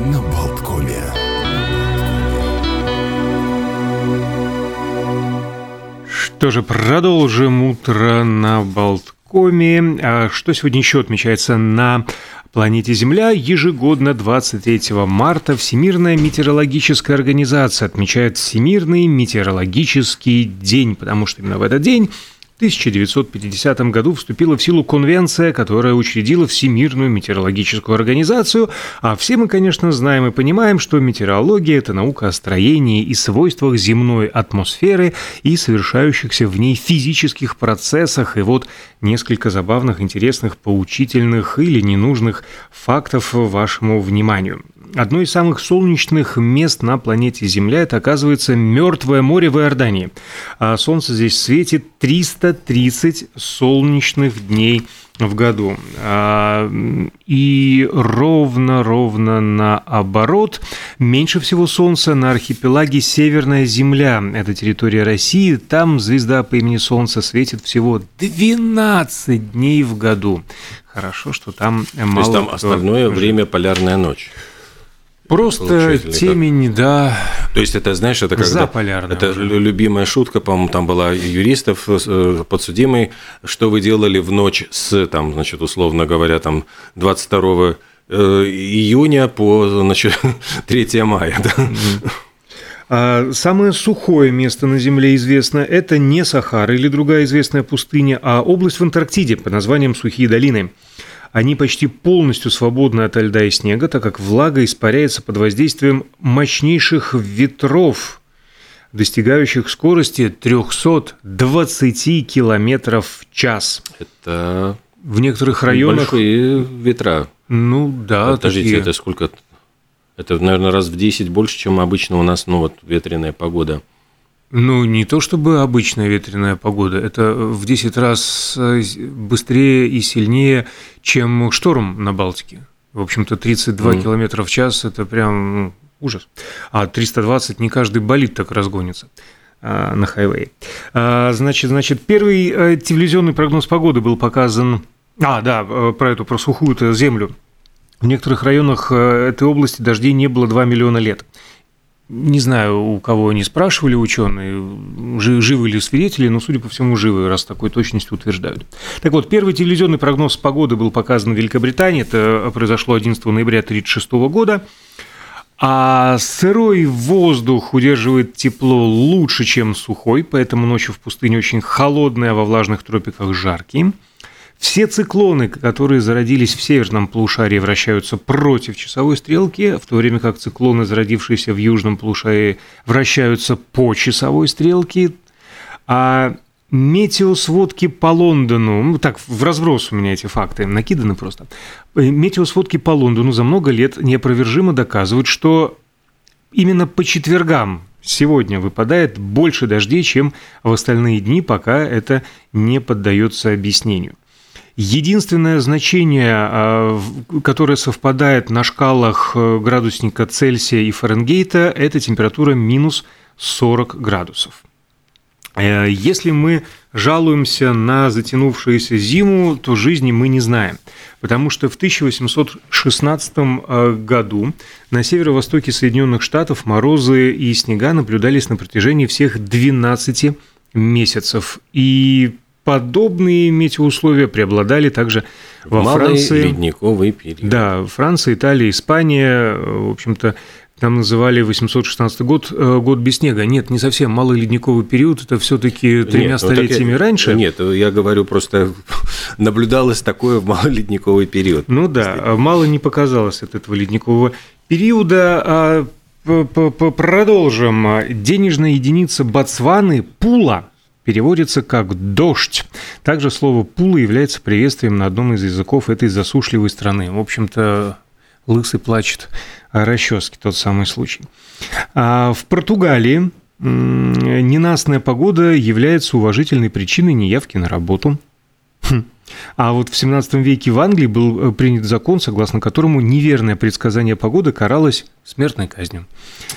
на Болткоме. Что же, продолжим утро на Болткоме. А что сегодня еще отмечается на планете Земля? Ежегодно 23 марта Всемирная метеорологическая организация отмечает Всемирный метеорологический день, потому что именно в этот день 1950 году вступила в силу конвенция, которая учредила Всемирную метеорологическую организацию, а все мы, конечно, знаем и понимаем, что метеорология – это наука о строении и свойствах земной атмосферы и совершающихся в ней физических процессах. И вот несколько забавных, интересных, поучительных или ненужных фактов вашему вниманию. Одно из самых солнечных мест на планете Земля – это, оказывается, Мертвое море в Иордании. А солнце здесь светит 330 солнечных дней в году. А, и ровно-ровно наоборот, меньше всего Солнца на архипелаге Северная Земля. Это территория России. Там звезда по имени Солнце светит всего 12 дней в году. Хорошо, что там мало То есть там остальное время полярная ночь. Просто темень, как... да. То есть это, знаешь, это когда... Это уже. любимая шутка, по-моему, там была юристов э, подсудимый, что вы делали в ночь с, там, значит, условно говоря, там, 22 э, июня по, значит, 3 мая, да? А самое сухое место на Земле известно – это не Сахара или другая известная пустыня, а область в Антарктиде под названием Сухие долины – они почти полностью свободны от льда и снега, так как влага испаряется под воздействием мощнейших ветров, достигающих скорости 320 километров в час. Это в некоторых районах... Большие ветра. Ну да. Подождите, такие... это сколько? Это, наверное, раз в 10 больше, чем обычно у нас, ну вот, ветреная погода. Ну, не то чтобы обычная ветреная погода, это в 10 раз э, быстрее и сильнее, чем шторм на Балтике. В общем-то, 32 mm. километра в час – это прям ну, ужас. А 320 не каждый болит так разгонится а, на хайвее. А, значит, значит, первый э, телевизионный прогноз погоды был показан… А, да, э, про эту, про сухую землю. В некоторых районах этой области дождей не было 2 миллиона лет. Не знаю, у кого они спрашивали, ученые, живы ли свидетели, но, судя по всему, живы, раз такой точностью утверждают. Так вот, первый телевизионный прогноз погоды был показан в Великобритании, это произошло 11 ноября 1936 года. А сырой воздух удерживает тепло лучше, чем сухой, поэтому ночью в пустыне очень холодные, а во влажных тропиках жаркие. Все циклоны, которые зародились в северном полушарии, вращаются против часовой стрелки, в то время как циклоны, зародившиеся в южном полушарии, вращаются по часовой стрелке. А метеосводки по Лондону, ну так, в разброс у меня эти факты накиданы просто. Метеосводки по Лондону за много лет неопровержимо доказывают, что именно по четвергам сегодня выпадает больше дождей, чем в остальные дни, пока это не поддается объяснению. Единственное значение, а, которое совпадает на шкалах э, градусника Цельсия и Фаренгейта, это температура минус 40 градусов. Э, если мы жалуемся на затянувшуюся зиму, то жизни мы не знаем, потому что в 1816 э, году на северо-востоке Соединенных Штатов морозы и снега наблюдались на протяжении всех 12 месяцев. И подобные метеоусловия преобладали также во Малый Франции. ледниковый период. Да, Франция, Италия, Испания, в общем-то, там называли 816 год э, год без снега. Нет, не совсем малый ледниковый период, это все-таки тремя нет, ну, столетиями я, раньше. Нет, я говорю просто наблюдалось такое малый ледниковый период. Ну да, мало не показалось от этого ледникового периода. А продолжим. Денежная единица Ботсваны – пула – переводится как «дождь». Также слово «пула» является приветствием на одном из языков этой засушливой страны. В общем-то, лысый плачет о расческе, тот самый случай. А в Португалии ненастная погода является уважительной причиной неявки на работу. А вот в 17 веке в Англии был э, принят закон, согласно которому неверное предсказание погоды каралось смертной казнью.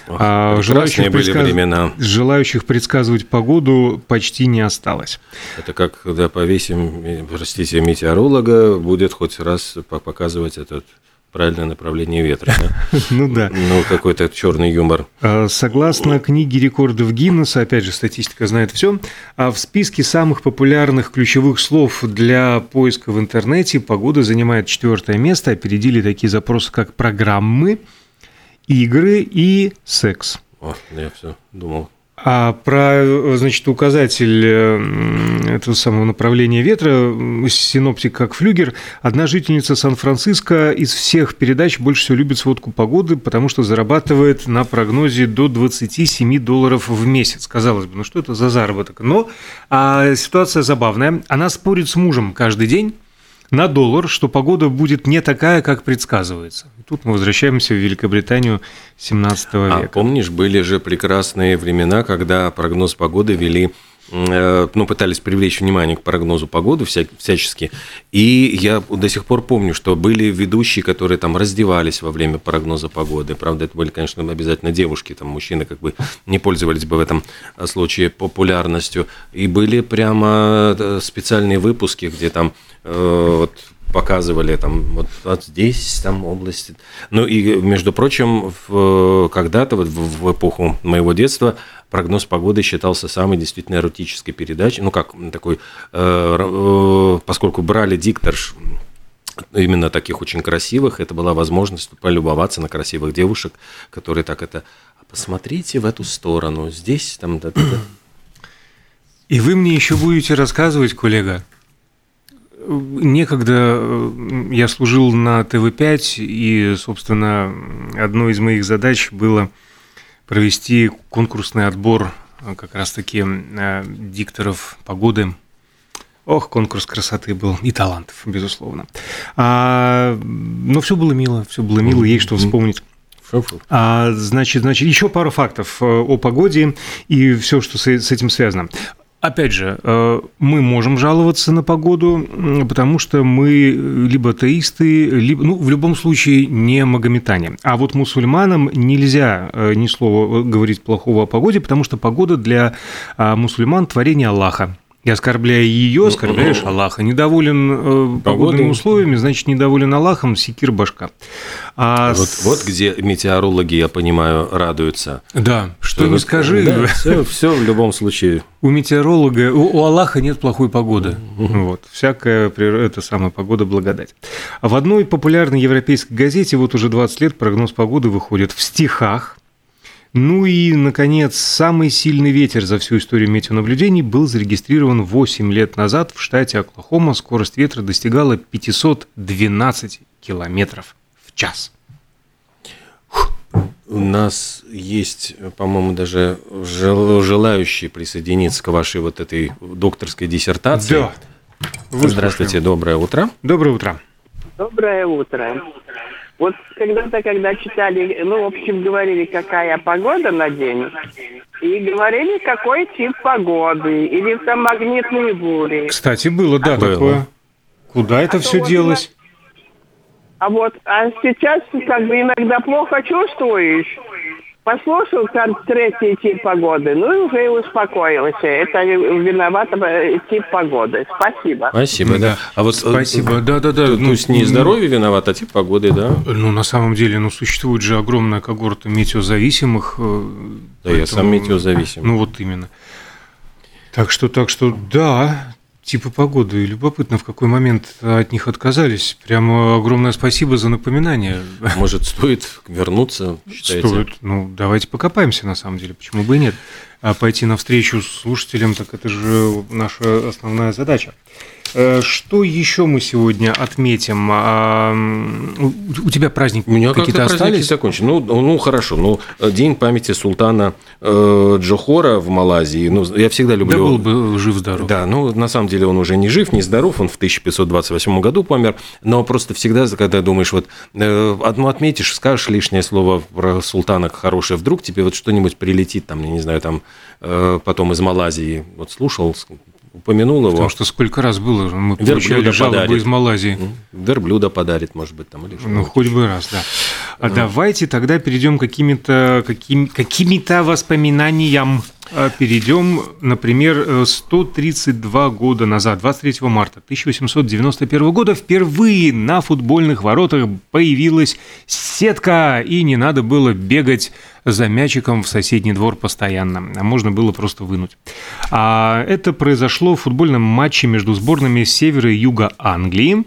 Ох, а желающих, были предсказ... времена. желающих предсказывать погоду почти не осталось. Это как когда повесим, простите, метеоролога, будет хоть раз показывать этот правильное направление ветра. Ну да. Ну, какой-то черный юмор. А, согласно книге рекордов Гиннесса, опять же, статистика знает все, а в списке самых популярных ключевых слов для поиска в интернете погода занимает четвертое место. Опередили такие запросы, как программы, игры и секс. О, я все думал, а про, значит, указатель э, этого самого направления ветра, синоптик как флюгер, одна жительница Сан-Франциско из всех передач больше всего любит сводку погоды, потому что зарабатывает на прогнозе до 27 долларов в месяц. Казалось бы, ну что это за заработок? Но а ситуация забавная. Она спорит с мужем каждый день, на доллар, что погода будет не такая, как предсказывается. Тут мы возвращаемся в Великобританию 17 а века. А помнишь, были же прекрасные времена, когда прогноз погоды вели ну, пытались привлечь внимание к прогнозу погоды вся, всячески. И я до сих пор помню, что были ведущие, которые там раздевались во время прогноза погоды. Правда, это были, конечно, обязательно девушки, там мужчины как бы не пользовались бы в этом случае популярностью. И были прямо э, специальные выпуски, где там э, вот показывали там вот, вот здесь там области. Ну и между прочим, когда-то вот в, в эпоху моего детства прогноз погоды считался самой действительно эротической передачей. Ну как такой, э, э, поскольку брали дикторш именно таких очень красивых, это была возможность полюбоваться на красивых девушек, которые так это посмотрите в эту сторону, здесь там да, да, да. И вы мне еще будете рассказывать, коллега, Некогда э, я служил на ТВ-5, и, собственно, одной из моих задач было провести конкурсный отбор э, как раз-таки э, дикторов погоды. Ох, конкурс красоты был и талантов, безусловно. А, но все было мило, все было мило, есть что вспомнить. А, значит, значит, еще пару фактов о погоде и все, что с этим связано. Опять же, э, мы можем жаловаться на погоду, потому что мы либо теисты, либо, ну, в любом случае, не магометане. А вот мусульманам нельзя э, ни слова говорить плохого о погоде, потому что погода для а, мусульман – творение Аллаха. И оскорбляя ее, оскорбляешь ну, Аллаха. Недоволен э, погодными условиями, значит, недоволен Аллахом, секир башка. А вот, с... вот где метеорологи, я понимаю, радуются. Да, что, что не скажи. Да, все, все в любом случае. У метеоролога, у, у Аллаха нет плохой погоды. Вот, всякая это самая погода благодать. А в одной популярной европейской газете вот уже 20 лет прогноз погоды выходит в стихах, ну и, наконец, самый сильный ветер за всю историю метеонаблюдений был зарегистрирован 8 лет назад в штате Оклахома. Скорость ветра достигала 512 километров в час. У нас есть, по-моему, даже желающие присоединиться к вашей вот этой докторской диссертации. Да. Здравствуйте, доброе утро. Доброе утро. Доброе утро. Вот когда-то, когда читали, ну, в общем, говорили, какая погода на день, и говорили, какой тип погоды, или там магнитные бури. Кстати, было, да, а такое. Куда это а все вот делось? А вот, а сейчас как бы иногда плохо чувствуешь, Послушал третий тип погоды, ну и уже успокоился. Это виноват тип погоды. Спасибо. Спасибо, да. А вот спасибо, да, да, да. То, ну, есть не здоровье виноват, а тип погоды, да? Ну на самом деле, ну существует же огромная когорта метеозависимых. Э, да, поэтому, я сам метеозависим. Ну вот именно. Так что, так что, да, типы погоды. Любопытно, в какой момент от них отказались. Прямо огромное спасибо за напоминание. Может, стоит вернуться, считаете? Стоит. Ну, давайте покопаемся, на самом деле. Почему бы и нет? А пойти навстречу слушателям, так это же наша основная задача. Э, что еще мы сегодня отметим? А, у тебя праздник какие-то остались? закончены. Ну, ну, хорошо. Ну, День памяти султана э, Джохора в Малайзии. Ну, я всегда люблю... Да был бы жив-здоров. Да, ну, на самом деле он уже не жив, не здоров. Он в 1528 году помер. Но просто всегда, когда думаешь, вот, э, одно отметишь, скажешь лишнее слово про султана хорошее, вдруг тебе вот что-нибудь прилетит, там, я не знаю, там, потом из Малайзии. Вот слушал, упомянул его. Потому что сколько раз было, мы получали жалобы подарит. из Малайзии. Верблюда подарит, может быть, там или что Ну, хоть бы раз, да. А ну. давайте тогда перейдем к какими-то какими, какими-то воспоминаниям. А, перейдем, например, 132 года назад, 23 марта 1891 года, впервые на футбольных воротах появилась сетка, и не надо было бегать за мячиком в соседний двор постоянно, а можно было просто вынуть. А это произошло в футбольном матче между сборными севера и юга Англии.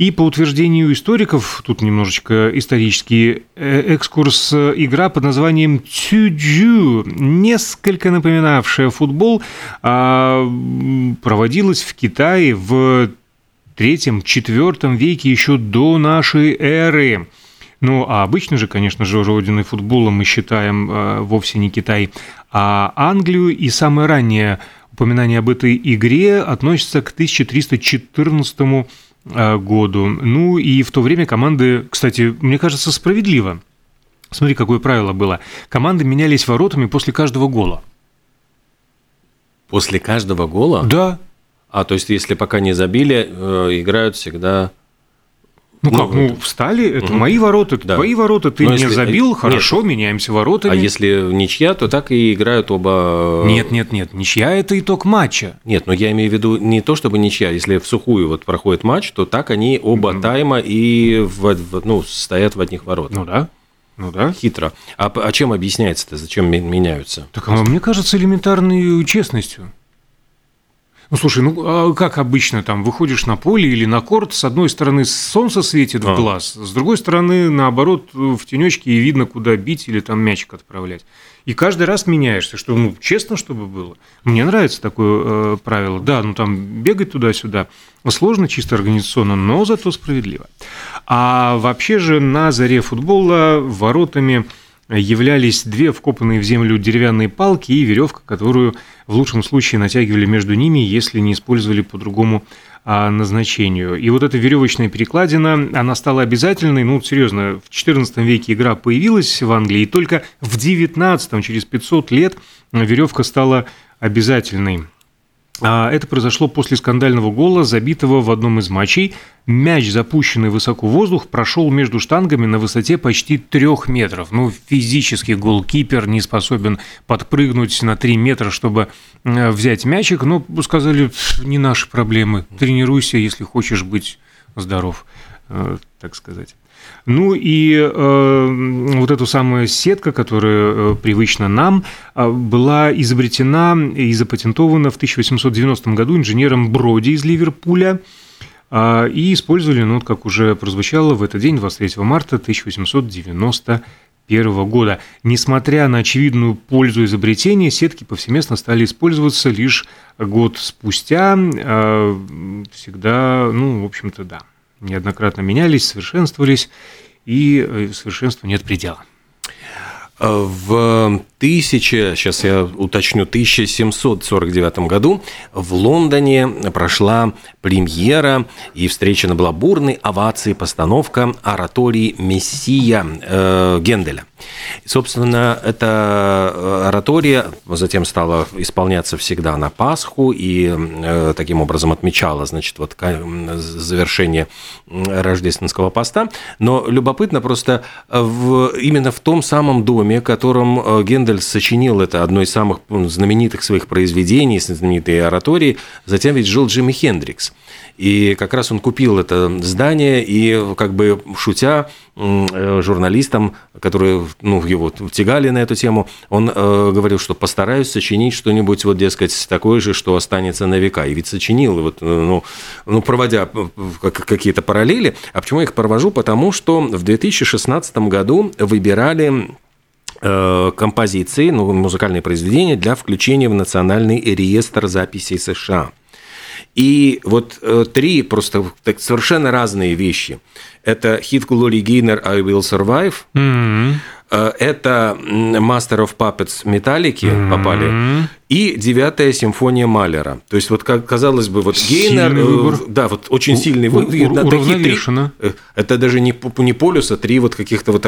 И по утверждению историков, тут немножечко исторический э, экскурс, игра под названием Цюджу, несколько напоминавшая футбол, а, проводилась в Китае в третьем-четвертом веке еще до нашей эры. Ну, а обычно же, конечно же, родиной футбола мы считаем э, вовсе не Китай, а Англию. И самое раннее упоминание об этой игре относится к 1314 году Э, году. Ну и в то время команды, кстати, мне кажется, справедливо. Смотри, какое правило было. Команды менялись воротами после каждого гола. После каждого гола? Да. А, то есть, если пока не забили, э, играют всегда ну, ну как, ну, встали, это угу. мои ворота, это да. твои ворота, ты Но не если... забил, хорошо, нет. меняемся воротами. А если ничья, то так и играют оба... Нет, нет, нет, ничья – это итог матча. Нет, но я имею в виду не то, чтобы ничья, если в сухую вот проходит матч, то так они оба угу. тайма и в, в, ну, стоят в одних воротах. Ну да. Ну да. Хитро. А, а чем объясняется-то? Зачем меняются? Так, а мне кажется, элементарной честностью. Ну, слушай, ну, а как обычно, там, выходишь на поле или на корт, с одной стороны солнце светит а. в глаз, с другой стороны, наоборот, в тенечке и видно, куда бить или там мячик отправлять. И каждый раз меняешься, что, ну, честно, чтобы было. Мне нравится такое э, правило. Да, ну, там, бегать туда-сюда сложно чисто организационно, но зато справедливо. А вообще же на заре футбола воротами являлись две вкопанные в землю деревянные палки и веревка, которую в лучшем случае натягивали между ними, если не использовали по другому а, назначению. И вот эта веревочная перекладина, она стала обязательной, ну, серьезно, в XIV веке игра появилась в Англии, и только в XIX, через 500 лет, веревка стала обязательной. А, это произошло после скандального гола, забитого в одном из матчей. Мяч, запущенный высоко в воздух, прошел между штангами на высоте почти трех метров. Ну, физически голкипер не способен подпрыгнуть на три метра, чтобы э, взять мячик. Но сказали, не наши проблемы. Тренируйся, если хочешь быть здоров, э, так сказать. Ну и э, вот эта самая сетка, которая э, привычна нам, э, была изобретена и запатентована в 1890 году инженером Броди из Ливерпуля. Э, и использовали, ну, как уже прозвучало, в этот день, 23 марта 1891 года. Несмотря на очевидную пользу изобретения, сетки повсеместно стали использоваться лишь год спустя. Э, всегда, ну, в общем-то, да неоднократно менялись, совершенствовались, и э, совершенству нет предела. В 1000, сейчас я уточню, 1749 году в Лондоне прошла премьера и встречена была бурной овацией постановка оратории «Мессия» э, Генделя. Собственно, эта оратория затем стала исполняться всегда на Пасху и э, таким образом отмечала, значит, вот завершение рождественского поста. Но любопытно просто в, именно в том самом доме, которым э, Гендель сочинил это одно из самых знаменитых своих произведений, знаменитой оратории, затем ведь жил Джимми Хендрикс. И как раз он купил это здание и, как бы шутя, э, журналистам, которые ну, его тягали на эту тему, он э, говорил, что постараюсь сочинить что-нибудь, вот, дескать, такое же, что останется на века. И ведь сочинил, вот, э, ну, ну, проводя какие-то параллели. А почему я их провожу? Потому что в 2016 году выбирали композиции, ну, музыкальные произведения для включения в Национальный реестр записей США. И вот э, три просто так, совершенно разные вещи. Это хит Глори Гейнер «I Will Survive», mm-hmm. Э, это Master of Puppets Металлики mm-hmm. попали, и девятая симфония Малера. То есть, вот как казалось бы, вот Гейнер, э, да, вот очень сильный выбор. Э, это даже не, не полюс, а три вот каких-то вот,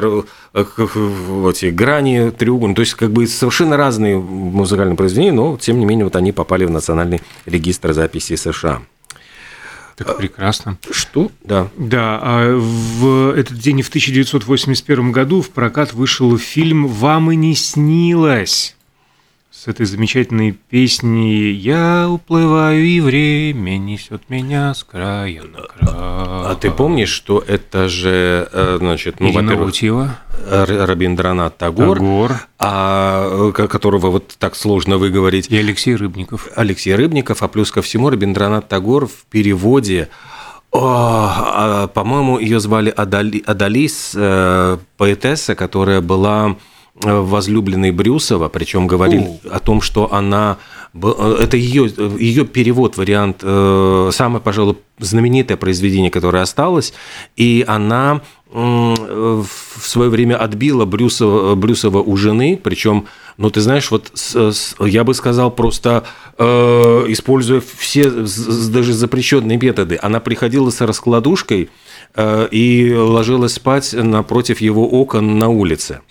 вот эти грани, треугольника. То есть, как бы совершенно разные музыкальные произведения, но, тем не менее, вот они попали в Национальный регистр записей США. Так прекрасно. Что? Да. Да. А в этот день в 1981 году в прокат вышел фильм «Вам и не снилось» с этой замечательной песней «Я уплываю, и время несет меня с края на край». А ты помнишь, что это же, э, значит, ну, во-первых, Рабиндранат Тагор, Тагор. А, которого вот так сложно выговорить. И Алексей Рыбников. Алексей Рыбников, а плюс ко всему Рабиндранат Тагор в переводе о, по-моему, ее звали Адали, Адалис, э, поэтесса, которая была Э, возлюбленной Брюсова, причем говорили о. том, что она э, это ее, ее перевод, вариант, э, самое, пожалуй, знаменитое произведение, которое осталось, и она в свое время отбила Брюсова, Брюсова у жены, причем, ну, ты знаешь, вот я бы сказал, просто используя все даже запрещенные методы. Она приходила с раскладушкой, Э, и ложилась спать напротив его окон на улице.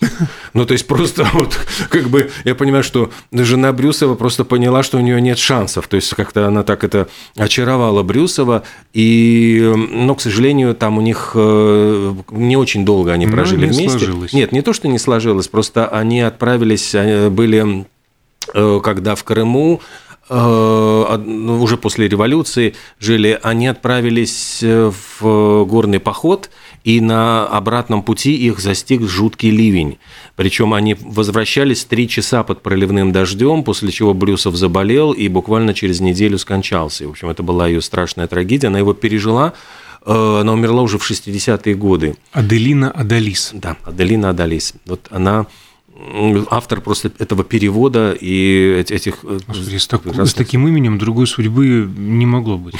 Ну, то есть просто вот как бы я понимаю, что жена Брюсова просто поняла, что у нее нет шансов. То есть как-то она так это очаровала Брюсова. И, но, к сожалению, там у них э, не очень долго они прожили ну, не вместе. Сложилось. Нет, не то, что не сложилось, просто они отправились, были э, когда в Крыму, Э, ну, уже после революции жили, они отправились э, в горный поход, и на обратном пути их застиг жуткий ливень. Причем они возвращались три часа под проливным дождем, после чего Брюсов заболел и буквально через неделю скончался. В общем, это была ее страшная трагедия. Она его пережила, э, она умерла уже в 60-е годы. Аделина Адалис. Да, Аделина Адалис. Вот она автор просто этого перевода и этих... Э, Господи, с, так, с таким именем другой судьбы не могло быть.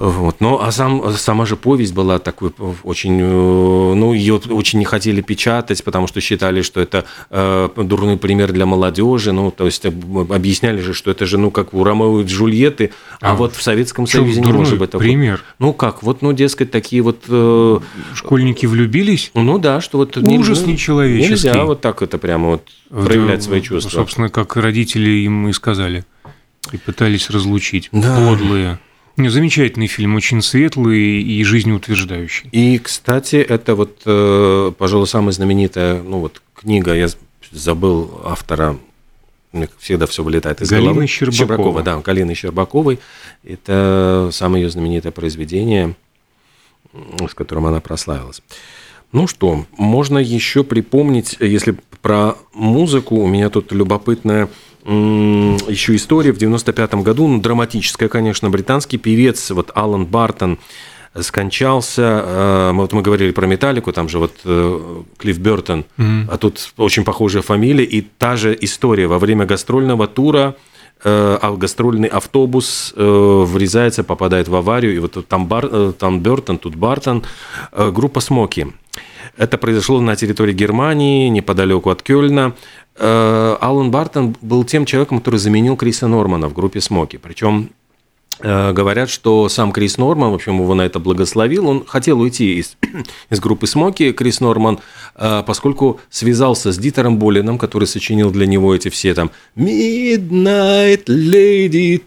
Вот. Ну, а сам, сама же повесть была такой очень... Э, ну, ее очень не хотели печатать, потому что считали, что это э, дурной пример для молодежи. Ну, то есть объясняли же, что это же, ну, как у Ромео и Джульетты, а, а вот в Советском Союзе не может быть такого. пример? Ну, как? Вот, ну, дескать, такие вот... Э, Школьники влюбились? Ну, да, что вот... Ужас не, нечеловеческий. Нельзя вот так это прямо вот проявлять свои чувства. Собственно, как родители им и сказали. И пытались разлучить. Да. Подлые. Замечательный фильм, очень светлый и жизнеутверждающий. И, кстати, это вот, э, пожалуй, самая знаменитая, ну вот книга, я забыл автора, мне всегда все вылетает из Галины головы. Щербакова. Щербакова. Да, Галины Щербаковой. Это самое ее знаменитое произведение, с которым она прославилась. Ну что, можно еще припомнить, если про музыку, у меня тут любопытная еще история в 95 году, ну, драматическая, конечно, британский певец, вот Алан Бартон, скончался. Э, вот мы говорили про Металлику, там же вот э, Клифф Бертон, mm-hmm. а тут очень похожая фамилия, и та же история. Во время гастрольного тура э, гастрольный автобус врезается, попадает в аварию, и вот там, Бар, там Бертон, тут Бартон, группа Смоки. Это произошло на территории Германии, неподалеку от Кёльна. Э, Алан Бартон был тем человеком, который заменил Криса Нормана в группе Смоки. Причем говорят, что сам Крис Норман, в общем, его на это благословил. Он хотел уйти из, из группы Смоки, Крис Норман, э, поскольку связался с Дитером Болином, который сочинил для него эти все там Midnight Lady,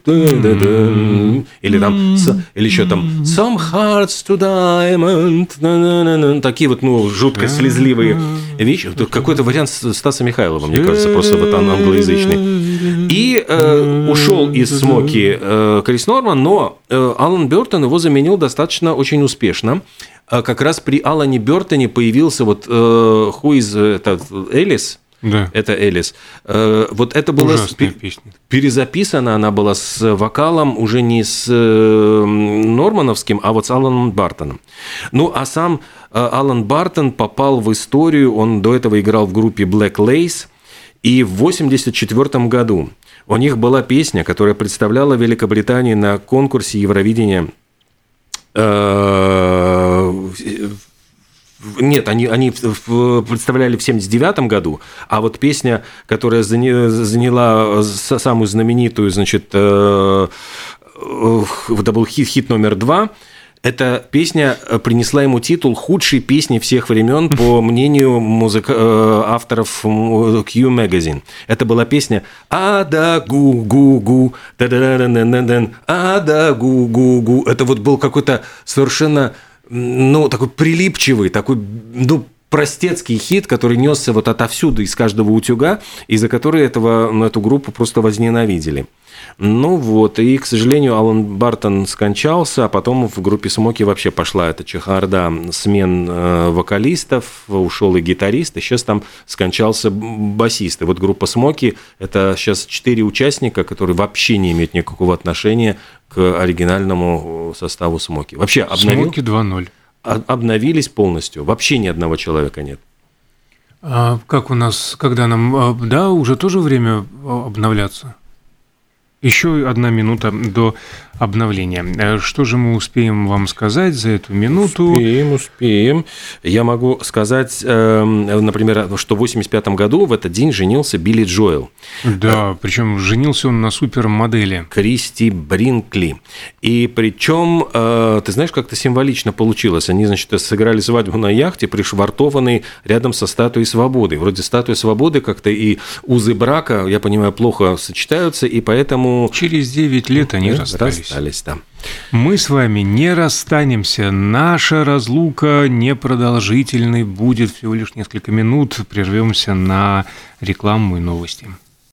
или там, или еще там Some Hearts to Diamond, такие вот, ну, жутко слезливые вещи. Какой-то вариант Стаса Михайлова, мне кажется, просто вот англоязычный. И э, ушел из Смоки э, Крис Норман, но э, Алан Бертон его заменил достаточно очень успешно. А как раз при Алане Бертоне появился вот э, Хуиз, это Элис, да. Это Элис. Э, вот это было перезаписано, она была с вокалом уже не с Нормановским, а вот с Аланом Бартоном. Ну, а сам Алан Бартон попал в историю, он до этого играл в группе Black Lace, и в 1984 году у них была песня, которая представляла Великобританию на конкурсе Евровидения. Э, нет, они, они представляли в 79 году, а вот песня, которая заняла самую знаменитую, значит, э, это был хит, хит номер два – эта песня э, принесла ему титул худшей песни всех времен, по мнению музык... Э, авторов Q Magazine. Это была песня «Ада гу гу гу Ада гу гу гу». Это вот был какой-то совершенно, ну, такой прилипчивый, такой, ну, простецкий хит, который несся вот отовсюду, из каждого утюга, из-за которой этого, ну, эту группу просто возненавидели. Ну вот, и, к сожалению, Алан Бартон скончался, а потом в группе Смоки вообще пошла эта чехарда смен э, вокалистов, ушел и гитарист, и сейчас там скончался басист. И вот группа Смоки – это сейчас четыре участника, которые вообще не имеют никакого отношения к оригинальному составу Смоки. Вообще обновил... Смоки 2.0. Обновились полностью, вообще ни одного человека нет. А как у нас, когда нам, а, да, уже тоже время обновляться? Еще одна минута до обновления. Э, что же мы успеем вам сказать за эту минуту? Успеем, успеем. Я могу сказать, эм, например, что в 85 году в этот день женился Билли Джоэл. Да, э, причем женился он на супермодели. Кристи Бринкли. И причем, э, ты знаешь, как-то символично получилось. Они, значит, сыграли свадьбу на яхте, пришвартованной рядом со статуей свободы. Вроде статуя свободы как-то и узы брака, я понимаю, плохо сочетаются, и поэтому... Через 9 лет они расстались остались там. Мы с вами не расстанемся. Наша разлука непродолжительной будет всего лишь несколько минут. Прервемся на рекламу и новости.